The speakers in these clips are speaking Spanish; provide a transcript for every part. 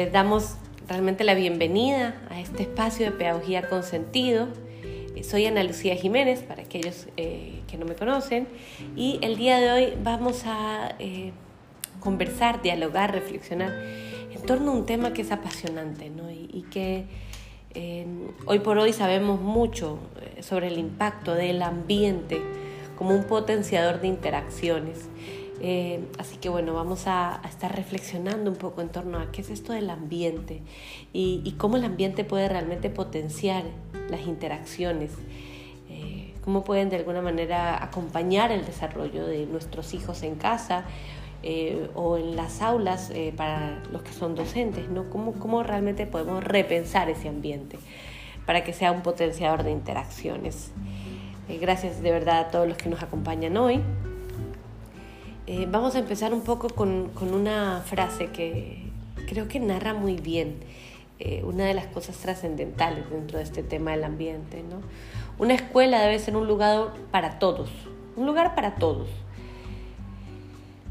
les damos realmente la bienvenida a este espacio de pedagogía con sentido. Eh, soy Ana Lucía Jiménez, para aquellos eh, que no me conocen, y el día de hoy vamos a eh, conversar, dialogar, reflexionar en torno a un tema que es apasionante ¿no? y, que hoy por hoy sabemos mucho sobre el impacto del ambiente como un potenciador de interacciones. Eh, así que bueno, vamos a, estar reflexionando un poco en torno a qué es esto del ambiente y, cómo el ambiente puede realmente potenciar las interacciones, eh, cómo pueden de alguna manera acompañar el desarrollo de nuestros hijos en casa eh, o en las aulas para los que son docentes, ¿no? ¿Cómo, cómo realmente podemos repensar ese ambiente para que sea un potenciador de interacciones. gracias de verdad a todos los que nos acompañan hoy. Eh, vamos a empezar un poco con, una frase que creo que narra muy bien eh, una de las cosas trascendentales dentro de este tema del ambiente. ¿no? Una escuela debe ser un lugar para todos, un lugar para todos.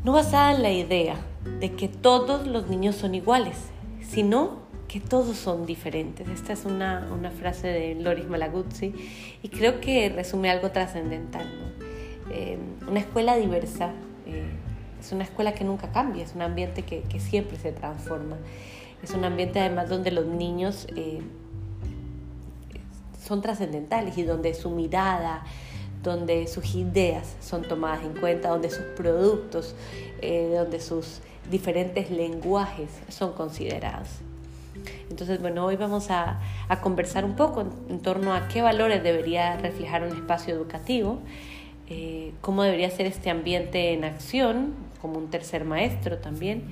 No basada en la idea de que todos los niños son iguales, sino que todos son diferentes. Esta es una, frase de Loris Malaguzzi y creo que resume algo trascendental. Eh, una escuela diversa eh, es una escuela que nunca cambia, es un ambiente que, siempre se transforma. Es un ambiente además donde los niños eh, son trascendentales y donde su mirada, donde sus ideas son tomadas en cuenta, donde sus productos, eh, donde sus diferentes lenguajes son considerados. Entonces, bueno, hoy vamos a, conversar un poco en, torno a qué valores debería reflejar un espacio educativo, eh, cómo debería ser este ambiente en acción, como un tercer maestro también,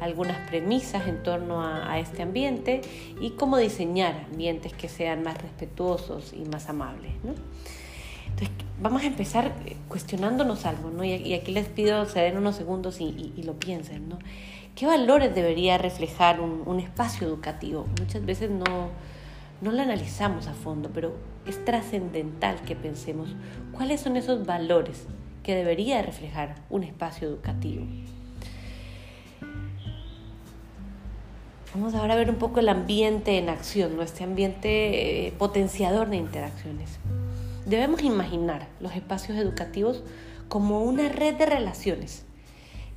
algunas premisas en torno a, este ambiente y cómo diseñar ambientes que sean más respetuosos y más amables. Entonces, vamos a empezar eh, cuestionándonos algo, ¿no? y, aquí les pido ceder unos segundos y, lo piensen. ¿no? ¿Qué valores debería reflejar un espacio educativo? Muchas veces no no lo analizamos a fondo, pero es trascendental que pensemos cuáles son esos valores que debería reflejar un espacio educativo. Vamos ahora a ver un poco el ambiente en acción, nuestro ambiente eh, potenciador de interacciones. Debemos imaginar los espacios educativos como una red de relaciones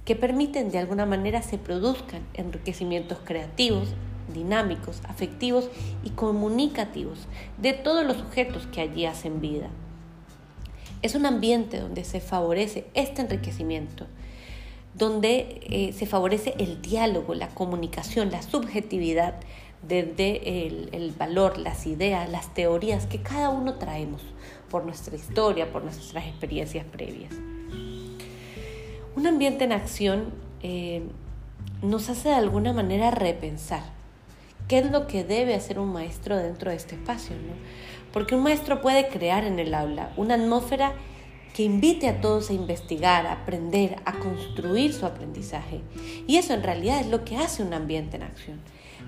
que permiten de alguna manera se produzcan enriquecimientos creativos, dinámicos, afectivos y comunicativos de todos los sujetos que allí hacen vida. Es un ambiente donde se favorece este enriquecimiento, donde eh, se favorece el diálogo, la comunicación, la subjetividad desde el, valor, las ideas, las teorías que cada uno traemos por nuestra historia, por nuestras experiencias previas. Un ambiente en acción eh, nos hace de alguna manera repensar ¿Qué es lo que debe hacer un maestro dentro de este espacio? Porque un maestro puede crear en el aula una atmósfera que invite a todos a investigar, a aprender, a construir su aprendizaje. Y eso en realidad es lo que hace un ambiente en acción.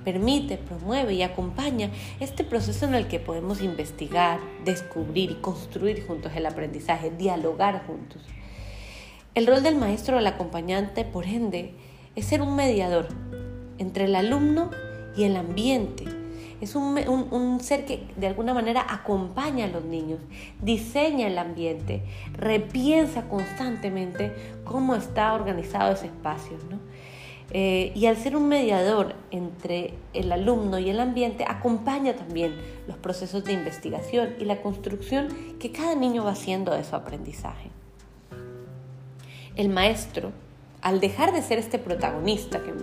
Permite, promueve y acompaña este proceso en el que podemos investigar, descubrir y construir juntos el aprendizaje, dialogar juntos. El rol del maestro o el acompañante, por ende, es ser un mediador entre el alumno y el ambiente. Es un, ser que de alguna manera acompaña a los niños, diseña el ambiente, repiensa constantemente cómo está organizado ese espacio. Eh, y al ser un mediador entre el alumno y el ambiente, acompaña también los procesos de investigación y la construcción que cada niño va haciendo de su aprendizaje. El maestro, al dejar de ser este protagonista que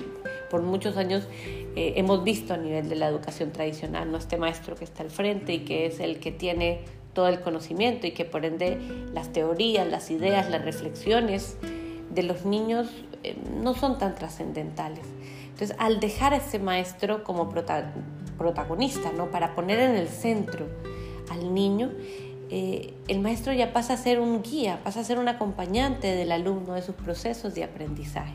por muchos años eh, hemos visto a nivel de la educación tradicional, ¿no? este maestro que está al frente y que es el que tiene todo el conocimiento y que por ende las teorías, las ideas, las reflexiones de los niños eh, no son tan trascendentales. Entonces, al dejar a ese maestro como protagonista, ¿no? para poner en el centro al niño, eh, el maestro ya pasa a ser un guía, pasa a ser un acompañante del alumno de sus procesos de aprendizaje.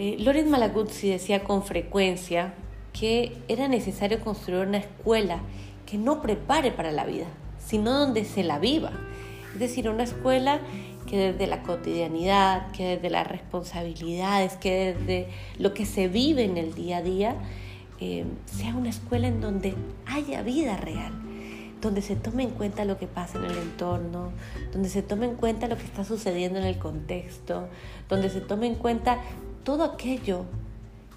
Eh, Loren Malaguzzi decía con frecuencia que era necesario construir una escuela que no prepare para la vida, sino donde se la viva. Es decir, una escuela que desde la cotidianidad, que desde las responsabilidades, que desde lo que se vive en el día a día, eh, sea una escuela en donde haya vida real, donde se tome en cuenta lo que pasa en el entorno, donde se tome en cuenta lo que está sucediendo en el contexto, donde se tome en cuenta todo aquello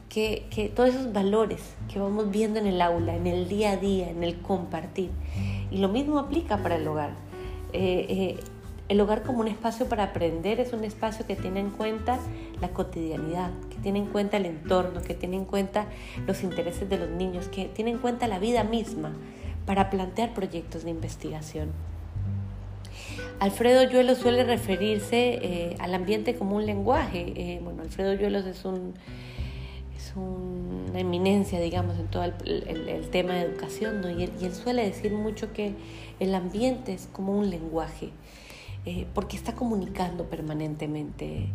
que, que, todos esos valores que vamos viendo en el aula, en el día a día, en el compartir. Y lo mismo aplica para el hogar. Eh, eh, el hogar como un espacio para aprender es un espacio que tiene en cuenta la cotidianidad, que tiene en cuenta el entorno, que tiene en cuenta los intereses de los niños, que tiene en cuenta la vida misma para plantear proyectos de investigación. Alfredo Yuelos suele referirse eh, al ambiente como un lenguaje. bueno, Alfredo Yuelos es un una eminencia, digamos, en todo el, tema de educación, ¿no? y, él, suele decir mucho que el ambiente es como un lenguaje, eh, porque está comunicando permanentemente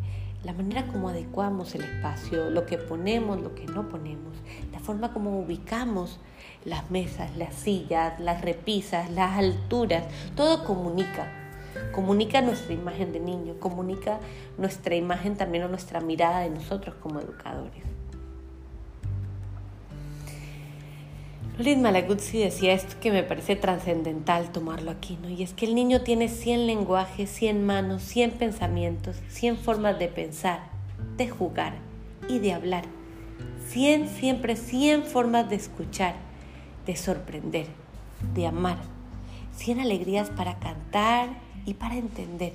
la manera como adecuamos el espacio, lo que ponemos, lo que no ponemos, la forma como ubicamos las mesas, las sillas, las repisas, las alturas, todo comunica. Comunica nuestra imagen de niño, comunica nuestra imagen también o nuestra mirada de nosotros como educadores. Loris Malaguzzi decía esto que me parece trascendental tomarlo aquí, ¿no? Y es que el niño tiene 100 lenguajes, 100 manos, 100 pensamientos, 100 formas de pensar, de jugar y de hablar. 100, siempre 100 formas de escuchar, de sorprender, de amar. 100 alegrías para cantar y para entender.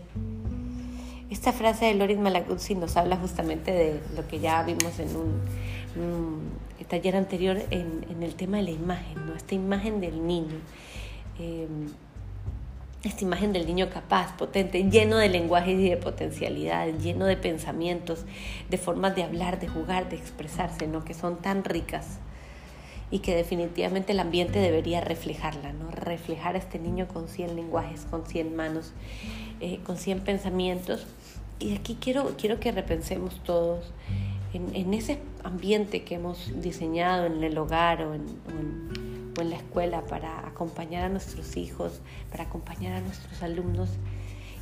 Esta frase de Loris Malaguzzi nos habla justamente de lo que ya vimos en un taller anterior en, el tema de la imagen, ¿no? esta imagen del niño, em, esta imagen del niño capaz, potente, lleno de lenguajes y de potencialidades, lleno de pensamientos, de formas de hablar, de jugar, de expresarse, ¿no? que son tan ricas y que definitivamente el ambiente debería reflejarla, ¿no? reflejar a este niño con 100 lenguajes, con 100 manos, eh, con 100 pensamientos. Y aquí quiero, quiero que repensemos todos en, ese ambiente que hemos diseñado en el hogar o en, o en, la escuela para acompañar a nuestros hijos, para acompañar a nuestros alumnos,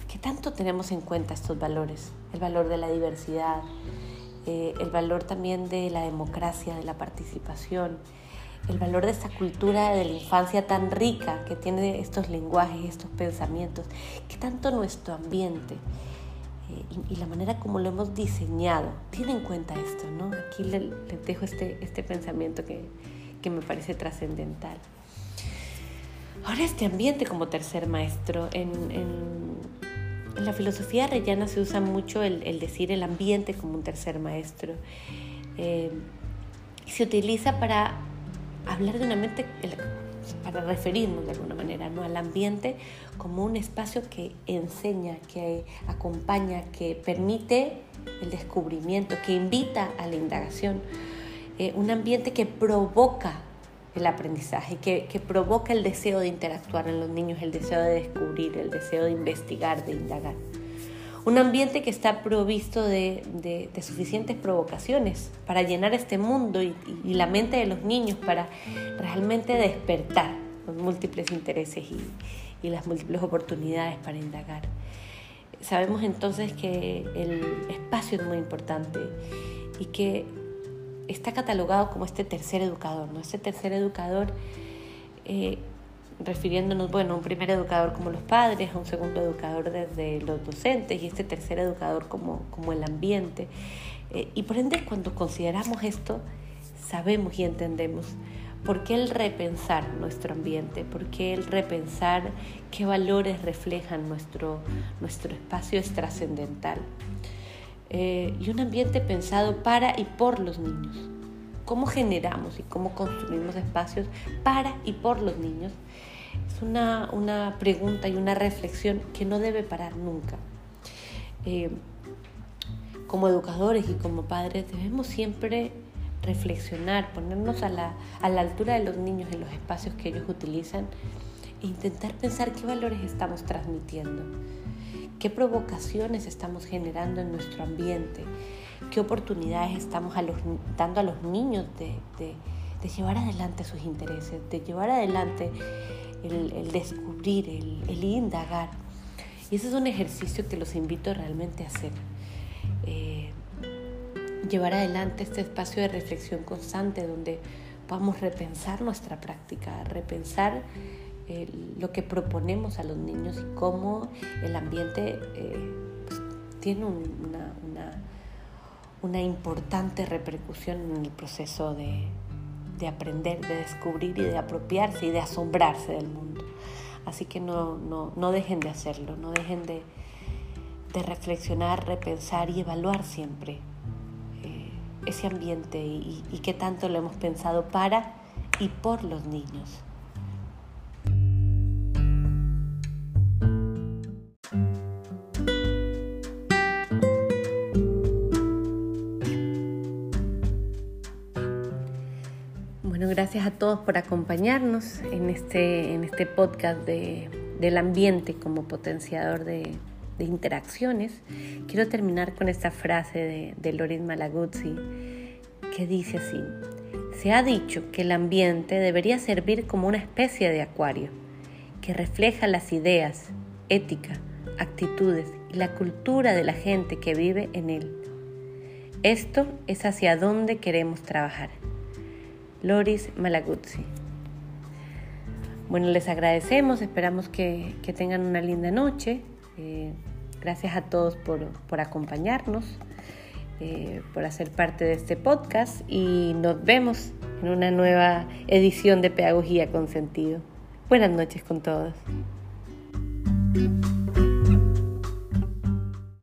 ¿qué tanto tenemos en cuenta estos valores? El valor de la diversidad, eh, el valor también de la democracia, de la participación, el valor de esta cultura de la infancia tan rica que tiene estos lenguajes, estos pensamientos, ¿qué tanto nuestro ambiente eh, y, la manera como lo hemos diseñado tiene en cuenta esto, ¿no? Aquí les le dejo este, este pensamiento que, que me parece trascendental. Ahora este ambiente como tercer maestro, en, en, la filosofía rellana se usa mucho el, el, decir el ambiente como un tercer maestro. Eh, se utiliza para hablar de una mente, para referirnos de alguna manera ¿no? al ambiente como un espacio que enseña, que acompaña, que permite el descubrimiento, que invita a la indagación, eh, un ambiente que provoca el aprendizaje, que, que, provoca el deseo de interactuar en los niños, el deseo de descubrir, el deseo de investigar, de indagar. Un ambiente que está provisto de, de, suficientes provocaciones para llenar este mundo y, y, la mente de los niños para realmente despertar los múltiples intereses y, y las múltiples oportunidades para indagar. Sabemos entonces que el espacio es muy importante y que está catalogado como este tercer educador, ¿no? Este tercer educador eh, refiriéndonos, bueno, a un primer educador como los padres, a un segundo educador desde los docentes y este tercer educador como, como el ambiente. Eh, y por ende, cuando consideramos esto, sabemos y entendemos por qué el repensar nuestro ambiente, por qué el repensar qué valores reflejan nuestro, nuestro espacio es trascendental. Eh, y un ambiente pensado para y por los niños. ¿Cómo generamos y cómo construimos espacios para y por los niños? Es una, una pregunta y una reflexión que no debe parar nunca. Eh, como educadores y como padres debemos siempre reflexionar, ponernos a la, a la altura de los niños en los espacios que ellos utilizan e intentar pensar qué valores estamos transmitiendo, qué provocaciones estamos generando en nuestro ambiente, qué oportunidades estamos dando a los niños de, de, de, llevar adelante sus intereses, de llevar adelante el, el descubrir, el, el, indagar. Y ese es un ejercicio que los invito realmente a hacer. Eh, llevar adelante este espacio de reflexión constante donde podamos repensar nuestra práctica, repensar eh, lo que proponemos a los niños y cómo el ambiente eh, pues, tiene una, una, importante repercusión en el proceso de, de, aprender, de descubrir y de apropiarse y de asombrarse del mundo. Así que no, no, no dejen de hacerlo, no dejen de, de reflexionar, repensar y evaluar siempre eh, ese ambiente y, y qué tanto lo hemos pensado para y por los niños. Gracias a todos por acompañarnos en este, en este podcast de, del ambiente como potenciador de, de, interacciones. Quiero terminar con esta frase de, de Lorin Malaguzzi que dice así, se ha dicho que el ambiente debería servir como una especie de acuario que refleja las ideas, ética, actitudes y la cultura de la gente que vive en él. Esto es hacia donde queremos trabajar. Loris Malaguzzi. Bueno, les agradecemos, esperamos que, tengan una linda noche. Eh, gracias a todos por, acompañarnos, eh, por hacer parte de este podcast y nos vemos en una nueva edición de Pedagogía con Sentido. Buenas noches con todos.